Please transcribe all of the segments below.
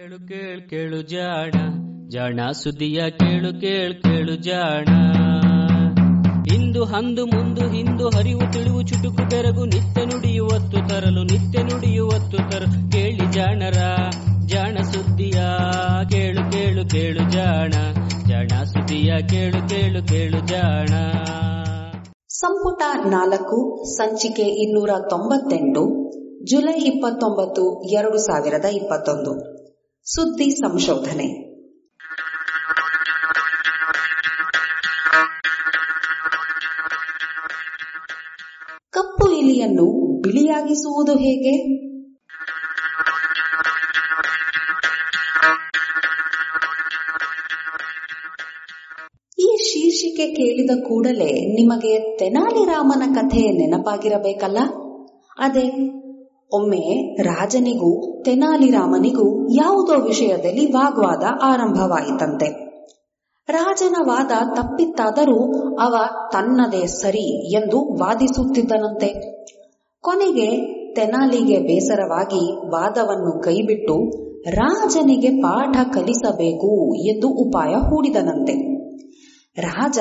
ಕೇಳು ಕೇಳು ಕೇಳು ಜಾಣ ಜಾಣ ಸುದಿಯ ಕೇಳು ಕೇಳು ಕೇಳು ಜಾಣ. ಇಂದು ಹಂದು ಮುಂದು ಹಿಂದು ಹರಿವು ತಿಳಿವು ಚುಟುಕು ಬೆರಗು ನಿತ್ಯ ನುಡಿಯುವತ್ತು ತರಲು, ನಿತ್ಯ ನುಡಿಯುವತ್ತು ತರಲು ಕೇಳಿ ಜಾಣರ, ಜಾಣ ಸುದ್ದಿಯ ಕೇಳು ಕೇಳು ಕೇಳು ಜಾಣ ಜಾಣ ಸುದಿಯ ಕೇಳು ಕೇಳು ಕೇಳು ಜಾಣ. ಸಂಪುಟ ನಾಲ್ಕು, ಸಂಚಿಕೆ ಇನ್ನೂರ ತೊಂಬತ್ತೆಂಟು, ಜುಲೈ ಇಪ್ಪತ್ತೊಂಬತ್ತು, ಎರಡು ಸಾವಿರದ ಇಪ್ಪತ್ತೊಂದು. ಸುದ್ದಿ ಸಂಶೋಧನೆ. ಕಪ್ಪು ಇಲಿಯನ್ನು ಬಿಳಿಯಾಗಿಸುವುದು ಹೇಗೆ? ಈ ಶೀರ್ಷಿಕೆ ಕೇಳಿದ ಕೂಡಲೇ ನಿಮಗೆ ತೆನಾಲಿ ರಾಮನ ಕಥೆ ನೆನಪಾಗಿರಬೇಕಲ್ಲ? ಅದೇ ಒಮ್ಮೆ ರಾಜನಿಗೂ, ತೆನಾಲಿರಾಮನಿಗೂ ಯಾವುದೋ ವಿಷಯದಲ್ಲಿ ವಾಗ್ವಾದ ಆರಂಭವಾಯಿತಂತೆ. ರಾಜನ ವಾದ ತಪ್ಪಿತ್ತಾದರೂ ಅವ ತನ್ನದೇ ಸರಿ ಎಂದು ವಾದಿಸುತ್ತಿದ್ದನಂತೆ. ಕೊನೆಗೆ ತೆನಾಲಿಗೆ ಬೇಸರವಾಗಿ ವಾದವನ್ನು ಕೈಬಿಟ್ಟು ರಾಜನಿಗೆ ಪಾಠ ಕಲಿಸಬೇಕು ಎಂದು ಉಪಾಯ ಹೂಡಿದನಂತೆ. ರಾಜ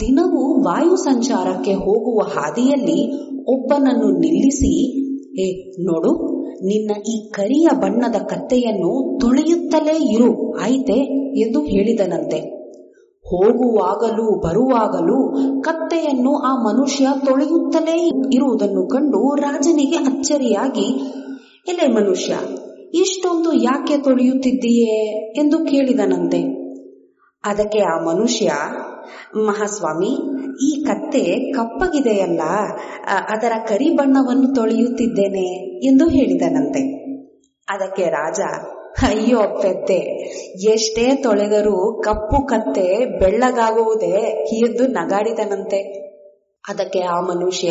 ದಿನವೂ ವಾಯು ಸಂಚಾರಕ್ಕೆ ಹೋಗುವ ಹಾದಿಯಲ್ಲಿ ಒಬ್ಬನನ್ನು ನಿಲ್ಲಿಸಿ ಏ, ನೋಡು, ನಿನ್ನ ಈ ಕರಿಯ ಬಣ್ಣದ ಕತ್ತೆಯನ್ನು ತೊಳೆಯುತ್ತಲೇ ಇರು, ಆಯ್ತೆ, ಎಂದು ಹೇಳಿದನಂತೆ. ಹೋಗುವಾಗಲೂ ಬರುವಾಗಲೂ ಕತ್ತೆಯನ್ನು ಆ ಮನುಷ್ಯ ತೊಳೆಯುತ್ತಲೇ ಇರುವುದನ್ನು ಕಂಡು ರಾಜನಿಗೆ ಅಚ್ಚರಿಯಾಗಿ, ಎಲೆ ಮನುಷ್ಯ, ಇಷ್ಟೊಂದು ಯಾಕೆ ತೊಳೆಯುತ್ತಿದ್ದೀಯೇ? ಎಂದು ಕೇಳಿದನಂತೆ. ಅದಕ್ಕೆ ಆ ಮನುಷ್ಯ, ಮಹಾಸ್ವಾಮಿ ಈ ಕತ್ತೆ ಕಪ್ಪಗಿದೆಯಲ್ಲ ಅದರ ಕರಿ ಬಣ್ಣವನ್ನು ತೊಳೆಯುತ್ತಿದ್ದೇನೆ ಎಂದು ಹೇಳಿದನಂತೆ. ಅದಕ್ಕೆ ರಾಜ, ಅಯ್ಯೋ ಪೆದ್ದೆ, ಎಷ್ಟೇ ತೊಳೆದರೂ ಕಪ್ಪು ಕತ್ತೆ ಬೆಳ್ಳಗಾಗುವುದೇ? ಎಂದು ನಗಾಡಿದನಂತೆ. ಅದಕ್ಕೆ ಆ ಮನುಷ್ಯ,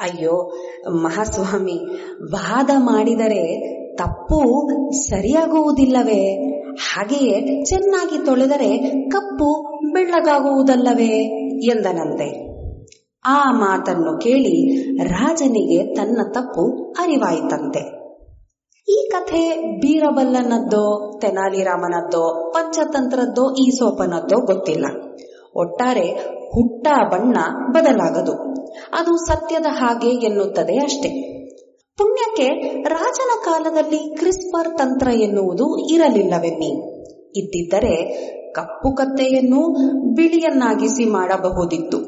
ಅಯ್ಯೋ ಮಹಾಸ್ವಾಮಿ, ವಾದ ಮಾಡಿದರೆ ತಪ್ಪು ಸರಿಯಾಗುವುದಿಲ್ಲವೇ? ಹಾಗೆಯೇ ಚೆನ್ನಾಗಿ ತೊಳೆದರೆ ಕಪ್ಪು ಬೆಳ್ಳಗಾಗುವುದಲ್ಲವೇ? ಎಂದನಂತೆ ಆ ಮಾತನ್ನು ಕೇಳಿ ರಾಜನಿಗೆ ತನ್ನ ತಪ್ಪು ಅರಿವಾಯಿತಂತೆ. ಈ ಕಥೆ ಬೀರಬಲ್ಲನದ್ದೋ, ತೆನಾಲಿರಾಮನದ್ದೋ, ಪಂಚತಂತ್ರದ್ದೋ ಈ ಸೋಪನದ್ದೋ ಗೊತ್ತಿಲ್ಲ. ಒಟ್ಟಾರೆ ಹುಟ್ಟ ಬಣ್ಣ ಬದಲಾಗದು. ಅದು ಸತ್ಯದ ಹಾಗೆ ಎನ್ನುತ್ತದೆ ಅಷ್ಟೇ. ಪುಣ್ಯಕ್ಕೆ ರಾಜನ ಕಾಲದಲ್ಲಿ ಕ್ರಿಸ್ಪರ್ ತಂತ್ರ ಎನ್ನುವುದು ಇರಲಿಲ್ಲವೆನ್ನಿ. ಇದ್ದಿದ್ದರೆ ಕಪ್ಪು ಕತ್ತೆಯನ್ನು ಬಿಳಿಯನ್ನಾಗಿಸಿ ಮಾಡಬಹುದಿತ್ತು.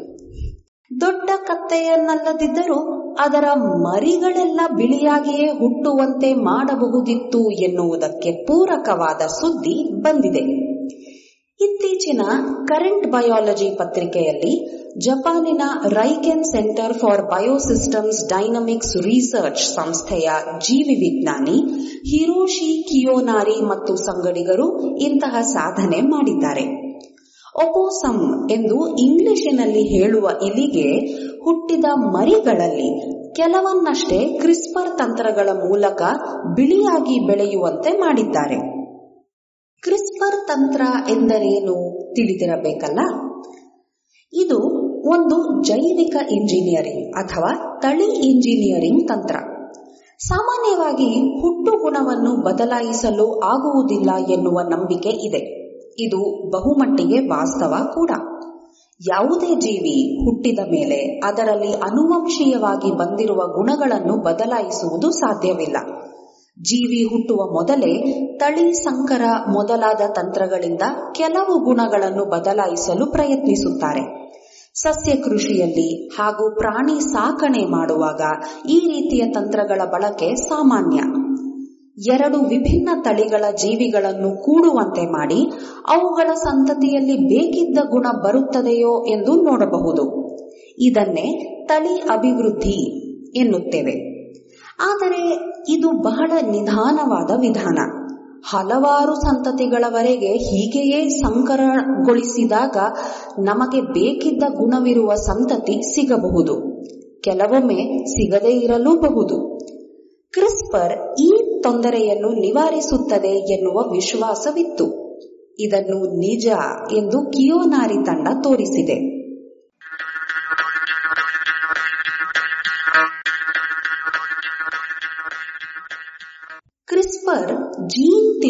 ದೊಡ್ಡ ಕತ್ತೆಯನ್ನಲ್ಲದಿದ್ದರೂ ಅದರ ಮರಿಗಳೆಲ್ಲ ಬಿಳಿಯಾಗಿಯೇ ಹುಟ್ಟುವಂತೆ ಮಾಡಬಹುದಿತ್ತು ಎನ್ನುವುದಕ್ಕೆ ಪೂರಕವಾದ ಸುದ್ದಿ ಬಂದಿದೆ. ಇತ್ತೀಚಿನ ಕರೆಂಟ್ ಬಯಾಲಜಿ ಪತ್ರಿಕೆಯಲ್ಲಿ ಜಪಾನಿನ Riken centre for biosystems dynamics research ಸಂಸ್ಥೆಯ ಜೀವಿ ವಿಜ್ಞಾನಿ ಹಿರೋಶಿ ಕಿಯೋನಾರಿ ಮತ್ತು ಸಂಗಡಿಗರು ಇಂತಹ ಸಾಧನೆ ಮಾಡಿದ್ದಾರೆ. ಒಪೋಸಮ್ ಎಂದು ಇಂಗ್ಲಿಷಿನಲ್ಲಿ ಹೇಳುವ ಇಲಿಗೆ ಹುಟ್ಟಿದ ಮರಿಗಳಲ್ಲಿ ಕೆಲವನ್ನಷ್ಟೇ ಕ್ರಿಸ್ಪರ್ ತಂತ್ರಗಳ ಮೂಲಕ ಬಿಳಿಯಾಗಿ ಬೆಳೆಯುವಂತೆ ಮಾಡಿದ್ದಾರೆ. ಕ್ರಿಸ್ಪರ್ ತಂತ್ರ ಎಂದರೇನು ತಿಳಿದಿರಬೇಕಲ್ಲ? ಇದು ಒಂದು ಜೈವಿಕ ಇಂಜಿನಿಯರಿಂಗ್ ಅಥವಾ ತಳಿ ಇಂಜಿನಿಯರಿಂಗ್ ತಂತ್ರ. ಸಾಮಾನ್ಯವಾಗಿ ಹುಟ್ಟು ಗುಣವನ್ನು ಬದಲಾಯಿಸಲು ಆಗುವುದಿಲ್ಲ ಎನ್ನುವ ನಂಬಿಕೆ ಇದೆ. ಇದು ಬಹುಮಟ್ಟಿಗೆ ವಾಸ್ತವ ಕೂಡ. ಯಾವುದೇ ಜೀವಿ ಹುಟ್ಟಿದ ಮೇಲೆ ಅದರಲ್ಲಿ ಅನುವಂಶೀಯವಾಗಿ ಬಂದಿರುವ ಗುಣಗಳನ್ನು ಬದಲಾಯಿಸುವುದು ಸಾಧ್ಯವಿಲ್ಲ. ಜೀವಿ ಹುಟ್ಟುವ ಮೊದಲೇ ತಳಿ ಸಂಕರ ಮೊದಲಾದ ತಂತ್ರಗಳಿಂದ ಕೆಲವು ಗುಣಗಳನ್ನು ಬದಲಾಯಿಸಲು ಪ್ರಯತ್ನಿಸುತ್ತಾರೆ. ಸಸ್ಯ ಕೃಷಿಯಲ್ಲಿ ಹಾಗೂ ಪ್ರಾಣಿ ಸಾಕಣೆ ಮಾಡುವಾಗ ಈ ರೀತಿಯ ತಂತ್ರಗಳ ಬಳಕೆ ಸಾಮಾನ್ಯ. ಎರಡು ವಿಭಿನ್ನ ತಳಿಗಳ ಜೀವಿಗಳನ್ನು ಕೂಡುವಂತೆ ಮಾಡಿ ಅವುಗಳ ಸಂತತಿಯಲ್ಲಿ ಬೇಕಿದ್ದ ಗುಣ ಬರುತ್ತದೆಯೋ ಎಂದು ನೋಡಬಹುದು. ಇದನ್ನೇ ತಳಿ ಅಭಿವೃದ್ಧಿ ಎನ್ನುತ್ತೇವೆ. ಆದರೆ ಇದು ಬಹಳ ನಿಧಾನವಾದ ವಿಧಾನ. ಹಲವಾರು ಸಂತತಿಗಳವರೆಗೆ ಹೀಗೆಯೇ ಸಂಕರಗೊಳಿಸಿದಾಗ ನಮಗೆ ಬೇಕಿದ್ದ ಗುಣವಿರುವ ಸಂತತಿ ಸಿಗಬಹುದು. ಕೆಲವೊಮ್ಮೆ ಸಿಗದೇ ಇರಲೂಬಹುದು. ಕ್ರಿಸ್ಪರ್ ಈ ತೊಂದರೆಯನ್ನು ನಿವಾರಿಸುತ್ತದೆ ಎನ್ನುವ ವಿಶ್ವಾಸವಿತ್ತು. ಇದನ್ನು ನಿಜ ಎಂದು ಕಿಯೋನಾರಿ ತಂಡ ತೋರಿಸಿದೆ.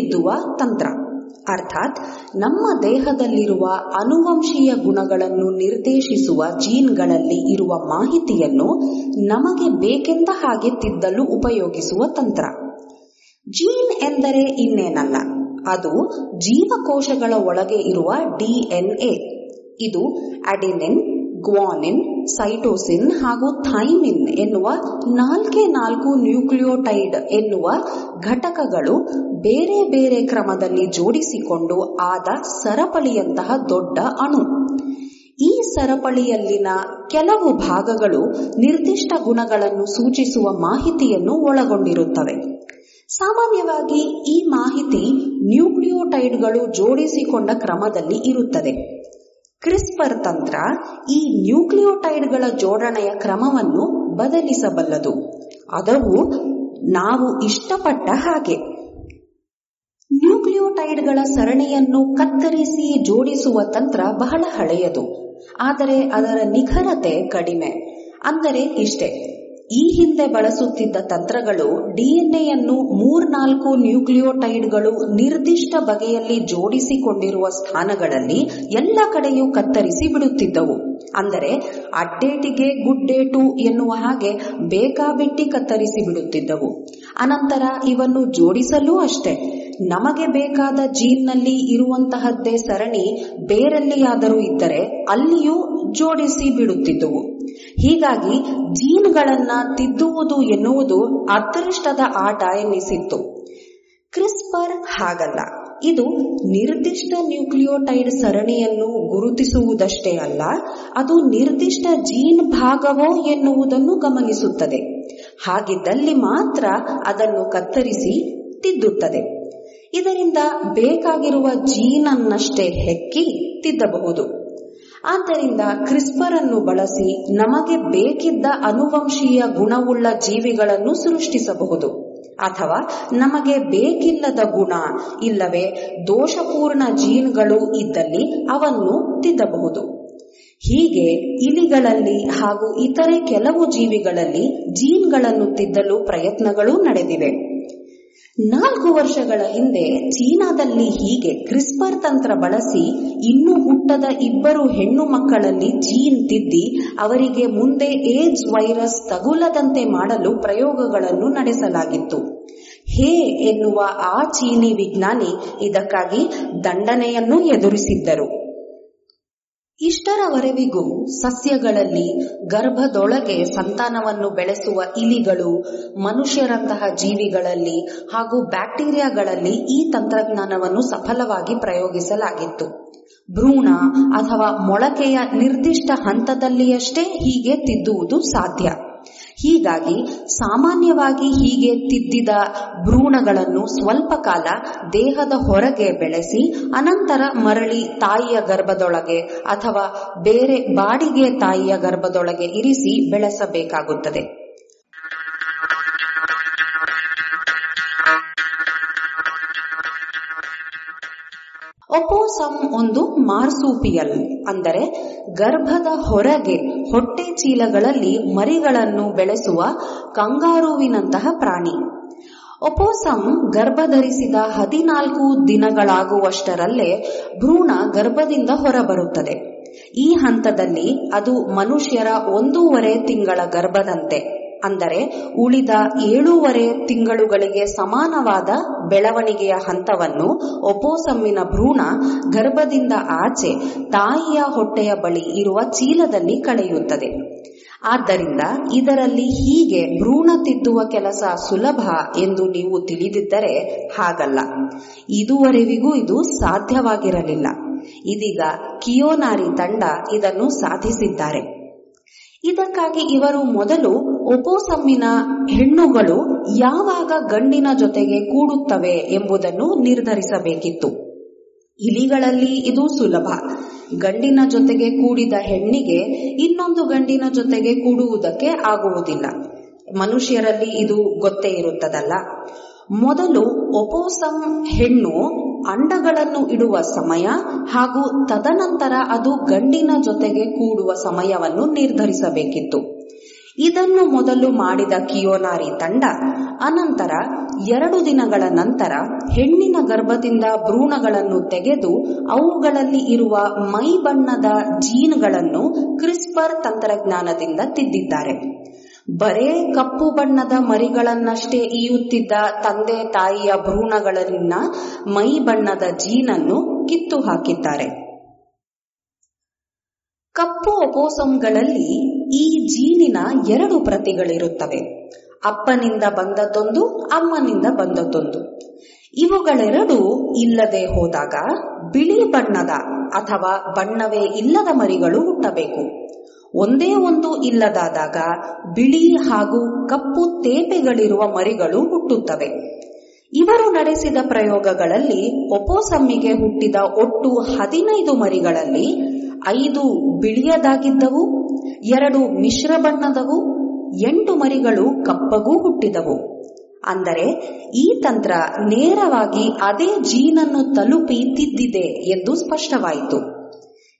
ತಿದ್ದುವ ತಂತ್ರ. ಅರ್ಥಾತ್ ನಮ್ಮ ದೇಹದಲ್ಲಿರುವ ಅನುವಂಶೀಯ ಗುಣಗಳನ್ನು ನಿರ್ದೇಶಿಸುವ ಜೀನ್ಗಳಲ್ಲಿ ಇರುವ ಮಾಹಿತಿಯನ್ನು ನಮಗೆ ಬೇಕೆಂದ ಹಾಗೆ ತಿದ್ದಲು ಉಪಯೋಗಿಸುವ ತಂತ್ರ. ಜೀನ್ ಎಂದರೆ ಇನ್ನೇನಲ್ಲ, ಅದು ಜೀವಕೋಶಗಳ ಒಳಗೆ ಇರುವ ಡಿಎನ್ಎ ಇದು ಅಡಿನಿನ್, ಗ್ವಾನಿನ್ ಸೈಟೋಸಿನ್ ಹಾಗೂ ಥೈಮಿನ್ ಎನ್ನುವ ನಾಲ್ಕೇ ನಾಲ್ಕು ನ್ಯೂಕ್ಲಿಯೋಟೈಡ್ ಎನ್ನುವ ಘಟಕಗಳು ಬೇರೆ ಬೇರೆ ಕ್ರಮದಲ್ಲಿ ಜೋಡಿಸಿಕೊಂಡು ಆದ ಸರಪಳಿಯಂತಹ ದೊಡ್ಡ ಅಣು. ಈ ಸರಪಳಿಯಲ್ಲಿನ ಕೆಲವು ಭಾಗಗಳು ನಿರ್ದಿಷ್ಟ ಗುಣಗಳನ್ನು ಸೂಚಿಸುವ ಮಾಹಿತಿಯನ್ನು ಒಳಗೊಂಡಿರುತ್ತವೆ. ಸಾಮಾನ್ಯವಾಗಿ ಈ ಮಾಹಿತಿ ನ್ಯೂಕ್ಲಿಯೋಟೈಡ್ಗಳು ಜೋಡಿಸಿಕೊಂಡ ಕ್ರಮದಲ್ಲಿ ಇರುತ್ತದೆ. ಕ್ರಿಸ್ಪರ್ ತಂತ್ರ ಈ ನ್ಯೂಕ್ಲಿಯೋಟೈಡ್ಗಳ ಜೋಡಣೆಯ ಕ್ರಮವನ್ನು ಬದಲಿಸಬಲ್ಲದು. ಅದವು ನಾವು ಇಷ್ಟಪಟ್ಟ ಹಾಗೆ. ನ್ಯೂಕ್ಲಿಯೋಟೈಡ್ಗಳ ಸರಣಿಯನ್ನು ಕತ್ತರಿಸಿ ಜೋಡಿಸುವ ತಂತ್ರ ಬಹಳ ಹಳೆಯದು. ಆದರೆ ಅದರ ನಿಖರತೆ ಕಡಿಮೆ. ಅಂದರೆ ಇಷ್ಟೇ. ಈ ಹಿಂದೆ ಬಳಸುತ್ತಿದ್ದ ತಂತ್ರಗಳು ಡಿಎನ್ಎಯನ್ನು ಮೂರ್ನಾಲ್ಕು ನ್ಯೂಕ್ಲಿಯೋಟೈಡ್ಗಳು ನಿರ್ದಿಷ್ಟ ಬಗೆಯಲ್ಲಿ ಜೋಡಿಸಿಕೊಂಡಿರುವ ಸ್ಥಾನಗಳಲ್ಲಿ ಎಲ್ಲ ಕಡೆಯೂ ಕತ್ತರಿಸಿ ಬಿಡುತ್ತಿದ್ದವು. ಅಂದರೆ ಅಡ್ಡೇಟಿಗೆ ಗುಡ್ಡೇಟು ಎನ್ನುವ ಹಾಗೆ ಬೇಕಾಬಿಟ್ಟಿ ಕತ್ತರಿಸಿ ಬಿಡುತ್ತಿದ್ದವು. ಅನಂತರ ಇವನ್ನು ಜೋಡಿಸಲೂ ಅಷ್ಟೇ. ನಮಗೆ ಬೇಕಾದ ಜೀನ್ನಲ್ಲಿ ಇರುವಂತಹದ್ದೇ ಸರಣಿ ಬೇರೆಲ್ಲಿಯಾದರೂ ಇದ್ದರೆ ಅಲ್ಲಿಯೂ ಜೋಡಿಸಿ ಬಿಡುತ್ತಿದ್ದುವು. ಹೀಗಾಗಿ ಜೀನ್ಗಳನ್ನ ತಿದ್ದುವುದು ಎನ್ನುವುದು ಅದೃಷ್ಟದ ಆಟ ಎನ್ನಿಸಿತ್ತು ಕ್ರಿಸ್ಪರ್ ಹಾಗಲ್ಲ. ಇದು ನಿರ್ದಿಷ್ಟ ನ್ಯೂಕ್ಲಿಯೋಟೈಡ್ ಸರಣಿಯನ್ನು ಗುರುತಿಸುವುದಷ್ಟೇ ಅಲ್ಲ, ಅದು ನಿರ್ದಿಷ್ಟ ಜೀನ್ ಭಾಗವೋ ಎನ್ನುವುದನ್ನು ಗಮನಿಸುತ್ತದೆ. ಹಾಗಿದ್ದಲ್ಲಿ ಮಾತ್ರ ಅದನ್ನು ಕತ್ತರಿಸಿ ತಿದ್ದುತ್ತದೆ. ಇದರಿಂದ ಬೇಕಾಗಿರುವ ಜೀನನ್ನಷ್ಟೇ ಹೆಕ್ಕಿ ತಿದ್ದಬಹುದು. ಆದ್ದರಿಂದ ಕ್ರಿಸ್ಪರ್ ಅನ್ನು ಬಳಸಿ ನಮಗೆ ಬೇಕಿದ್ದ ಅನುವಂಶೀಯ ಗುಣವುಳ್ಳ ಜೀವಿಗಳನ್ನು ಸೃಷ್ಟಿಸಬಹುದು. ಅಥವಾ ನಮಗೆ ಬೇಕಿಲ್ಲದ ಗುಣ, ಇಲ್ಲವೇ ದೋಷಪೂರ್ಣ ಜೀನ್ಗಳು ಇದ್ದಲ್ಲಿ ಅವನ್ನು ತಿದ್ದಬಹುದು. ಹೀಗೆ ಇಲಿಗಳಲ್ಲಿ ಹಾಗೂ ಇತರೆ ಕೆಲವು ಜೀವಿಗಳಲ್ಲಿ ಜೀನ್ಗಳನ್ನು ತಿದ್ದಲು ಪ್ರಯತ್ನಗಳು ನಡೆದಿವೆ. ನಾಲ್ಕು ವರ್ಷಗಳ ಹಿಂದೆ ಚೀನಾದಲ್ಲಿ ಹೀಗೆ ಕ್ರಿಸ್ಪರ್ ತಂತ್ರ ಬಳಸಿ ಇನ್ನೂ ಹುಟ್ಟದ ಇಬ್ಬರು ಹೆಣ್ಣು ಮಕ್ಕಳಲ್ಲಿ ಜೀನ್ ತಿದ್ದಿ ಅವರಿಗೆ ಮುಂದೆ ಏಡ್ಸ್ ವೈರಸ್ ತಗುಲದಂತೆ ಮಾಡಲು ಪ್ರಯೋಗಗಳನ್ನು ನಡೆಸಲಾಗಿತ್ತು. ಹೇ ಎನ್ನುವ ಆ ಚೀನಿ ವಿಜ್ಞಾನಿ ಇದಕ್ಕಾಗಿ ದಂಡನೆಯನ್ನು ಎದುರಿಸಿದ್ದರು. ಇಷ್ಟರವರೆವಿಗೂ ಸಸ್ಯಗಳಲ್ಲಿ ಗರ್ಭದೊಳಗೆ ಸಂತಾನವನ್ನು ಬೆಳೆಸುವ ಇಲಿಗಳು, ಮನುಷ್ಯರಂತಹ ಜೀವಿಗಳಲ್ಲಿ ಹಾಗೂ ಬ್ಯಾಕ್ಟೀರಿಯಾಗಳಲ್ಲಿ ಈ ತಂತ್ರಜ್ಞಾನವನ್ನು ಸಫಲವಾಗಿ ಪ್ರಯೋಗಿಸಲಾಗಿತ್ತು. ಭ್ರೂಣ ಅಥವಾ ಮೊಳಕೆಯ ನಿರ್ದಿಷ್ಟ ಹಂತದಲ್ಲಿಯಷ್ಟೇ ಹೀಗೆ ತಿದ್ದುವುದು ಸಾಧ್ಯ. ಹೀಗಾಗಿ ಸಾಮಾನ್ಯವಾಗಿ ಹೀಗೆ ತಿದ್ದಿದ ಭ್ರೂಣಗಳನ್ನು ಸ್ವಲ್ಪ ಕಾಲ ದೇಹದ ಹೊರಗೆ ಬೆಳೆಸಿ, ಅನಂತರ ಮರಳಿ ತಾಯಿಯ ಗರ್ಭದೊಳಗೆ ಅಥವಾ ಬೇರೆ ಬಾಡಿಗೆ ತಾಯಿಯ ಗರ್ಭದೊಳಗೆ ಇರಿಸಿ ಬೆಳೆಸಬೇಕಾಗುತ್ತದೆ. ಒಪೋಸಮ್ ಒಂದು ಮಾರ್ಸೂಪಿಯಲ್, ಅಂದರೆ ಗರ್ಭದ ಹೊರಗೆ ಹೊಟ್ಟೆ ಚೀಲಗಳಲ್ಲಿ ಮರಿಗಳನ್ನು ಬೆಳೆಸುವ ಕಂಗಾರುವಿನಂತಹ ಪ್ರಾಣಿ. ಒಪೋಸಮ್ ಗರ್ಭಧರಿಸಿದ ಹದಿನಾಲ್ಕು ದಿನಗಳಾಗುವಷ್ಟರಲ್ಲೇ ಭ್ರೂಣ ಗರ್ಭದಿಂದ ಹೊರಬರುತ್ತದೆ. ಈ ಹಂತದಲ್ಲಿ ಅದು ಮನುಷ್ಯರ ಒಂದೂವರೆ ತಿಂಗಳ ಗರ್ಭದಂತೆ, ಅಂದರೆ ಉಳಿದ ಏಳೂವರೆ ತಿಂಗಳುಗಳಿಗೆ ಸಮಾನವಾದ ಬೆಳವಣಿಗೆಯ ಹಂತವನ್ನು ಒಪೋಸಮ್ಮಿನ ಭ್ರೂಣ ಗರ್ಭದಿಂದ ಆಚೆ ತಾಯಿಯ ಹೊಟ್ಟೆಯ ಬಳಿ ಇರುವ ಚೀಲದಲ್ಲಿ ಕಳೆಯುತ್ತದೆ. ಆದ್ದರಿಂದ ಇದರಲ್ಲಿ ಹೀಗೆ ಭ್ರೂಣ ತಿದ್ದುವ ಕೆಲಸ ಸುಲಭ ಎಂದು ನೀವು ತಿಳಿದಿದ್ದರೆ ಹಾಗಲ್ಲ. ಇದುವರೆವಿಗೂ ಇದು ಸಾಧ್ಯವಾಗಿರಲಿಲ್ಲ. ಇದೀಗ ಕಿಯೋನಾರಿ ತಂಡ ಇದನ್ನು ಸಾಧಿಸಿದ್ದಾರೆ. ಇದಕ್ಕಾಗಿ ಇವರು ಮೊದಲು ಒಪೋಸಮ್ಮಿನ ಹೆಣ್ಣುಗಳು ಯಾವಾಗ ಗಂಡಿನ ಜೊತೆಗೆ ಕೂಡುತ್ತವೆ ಎಂಬುದನ್ನು ನಿರ್ಧರಿಸಬೇಕಿತ್ತು. ಇಲಿಗಳಲ್ಲಿ ಇದು ಸುಲಭ. ಗಂಡಿನ ಜೊತೆಗೆ ಕೂಡಿದ ಹೆಣ್ಣಿಗೆ ಇನ್ನೊಂದು ಗಂಡಿನ ಜೊತೆಗೆ ಕೂಡುವುದಕ್ಕೆ ಆಗುವುದಿಲ್ಲ. ಮನುಷ್ಯರಲ್ಲಿ ಇದು ಗೊತ್ತೇ ಇರುತ್ತದಲ್ಲ. ಮೊದಲು ಒಪೋಸಮ್ ಹೆಣ್ಣು ಅಂಡಗಳನ್ನು ಇಡುವ ಸಮಯ ಹಾಗೂ ತದನಂತರ ಅದು ಗಂಡಿನ ಜೊತೆಗೆ ಕೂಡುವ ಸಮಯವನ್ನು ನಿರ್ಧರಿಸಬೇಕಿತ್ತು. ಇದನ್ನು ಮೊದಲು ಮಾಡಿದ ಕಿಯೋನಾರಿ ತಂಡ ಅನಂತರ ಎರಡು ದಿನಗಳ ನಂತರ ಹೆಣ್ಣಿನ ಗರ್ಭದಿಂದ ಭ್ರೂಣಗಳನ್ನು ತೆಗೆದು ಅವುಗಳಲ್ಲಿ ಇರುವ ಮೈ ಬಣ್ಣದ ಜೀನ್ಗಳನ್ನು ಕ್ರಿಸ್ಪರ್ ತಂತ್ರಜ್ಞಾನದಿಂದ ತಿದ್ದಿದ್ದಾರೆ. ಬರೇ ಕಪ್ಪು ಬಣ್ಣದ ಮರಿಗಳನ್ನಷ್ಟೇ ಈಯುತ್ತಿದ್ದ ತಂದೆ ತಾಯಿಯ ಭ್ರೂಣಗಳಲ್ಲಿನ ಮೈ ಬಣ್ಣದ ಜೀನನ್ನು ಕಿತ್ತು ಹಾಕಿದ್ದಾರೆ ಕಪ್ಪು ಒಪೋಸಂಗಳಲ್ಲಿ ಈ ಜೀನಿನ ಎರಡು ಪ್ರತಿಗಳಿರುತ್ತವೆ. ಅಪ್ಪನಿಂದ ಬಂದದ್ದೊಂದು, ಅಮ್ಮನಿಂದ ಬಂದದ್ದೊಂದು. ಇವುಗಳೆರಡೂ ಇಲ್ಲದೆ ಹೋದಾಗ ಬಿಳಿ ಬಣ್ಣದ ಅಥವಾ ಬಣ್ಣವೇ ಇಲ್ಲದ ಮರಿಗಳು ಹುಟ್ಟಬೇಕು. ಒಂದೇ ಒಂದು ಇಲ್ಲದಾದಾಗ ಬಿಳಿ ಹಾಗೂ ಕಪ್ಪು ತೇಪೆಗಳಿರುವ ಮರಿಗಳು ಹುಟ್ಟುತ್ತವೆ. ಇವರು ನಡೆಸಿದ ಪ್ರಯೋಗಗಳಲ್ಲಿ ಒಪೋಸಮ್ಮಿಗೆ ಹುಟ್ಟಿದ ಒಟ್ಟು ಹದಿನೈದು ಮರಿಗಳಲ್ಲಿ ಐದು ಬಿಳಿಯದಾಗಿದ್ದವು, ಎರಡು ಮಿಶ್ರ ಬಣ್ಣದವು, ಎಂಟು ಮರಿಗಳು ಕಪ್ಪಗೂ ಹುಟ್ಟಿದವು. ಅಂದರೆ ಈ ತಂತ್ರ ನೇರವಾಗಿ ಅದೇ ಜೀನನ್ನು ತಲುಪಿ ತಿದ್ದಿದೆ ಎಂದು ಸ್ಪಷ್ಟವಾಯಿತು.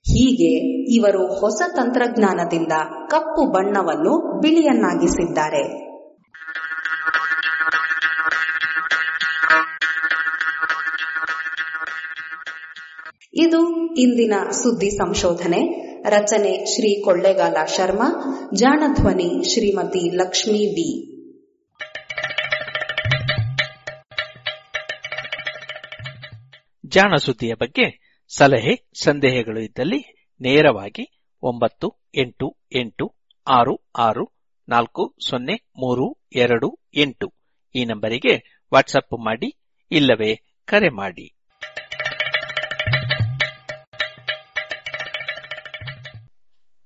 ಹೀಗೆ ಇವರು ಹೊಸ ತಂತ್ರಜ್ಞಾನದಿಂದ ಕಪ್ಪು ಬಣ್ಣವನ್ನು ಬಿಳಿಯನ್ನಾಗಿಸಿದ್ದಾರೆ. ಇಂದಿನ ಸುದ್ದಿ ಸಂಶೋಧನೆ, ರಚನೆ ಶ್ರೀ ಕೊಳ್ಳೇಗಾಲ ಶರ್ಮಾ, ಜಾಣಧ್ವನಿ ಶ್ರೀಮತಿ ಲಕ್ಷ್ಮೀ ಬಿ ಜಾಣ ಸುದ್ದಿಯ ಬಗ್ಗೆ ಸಲಹೆ, ಸಂದೇಹಗಳು ಇದ್ದಲ್ಲಿ ನೇರವಾಗಿ ಒಂಬತ್ತು, ಎಂಟು ಎಂಟು, ಆರು ಆರು, ನಾಲ್ಕು, ಸೊನ್ನೆ, ಮೂರು, ಎರಡು, ಎಂಟು ಈ ನಂಬರಿಗೆ ವಾಟ್ಸಪ್ ಮಾಡಿ ಇಲ್ಲವೇ ಕರೆ ಮಾಡಿ.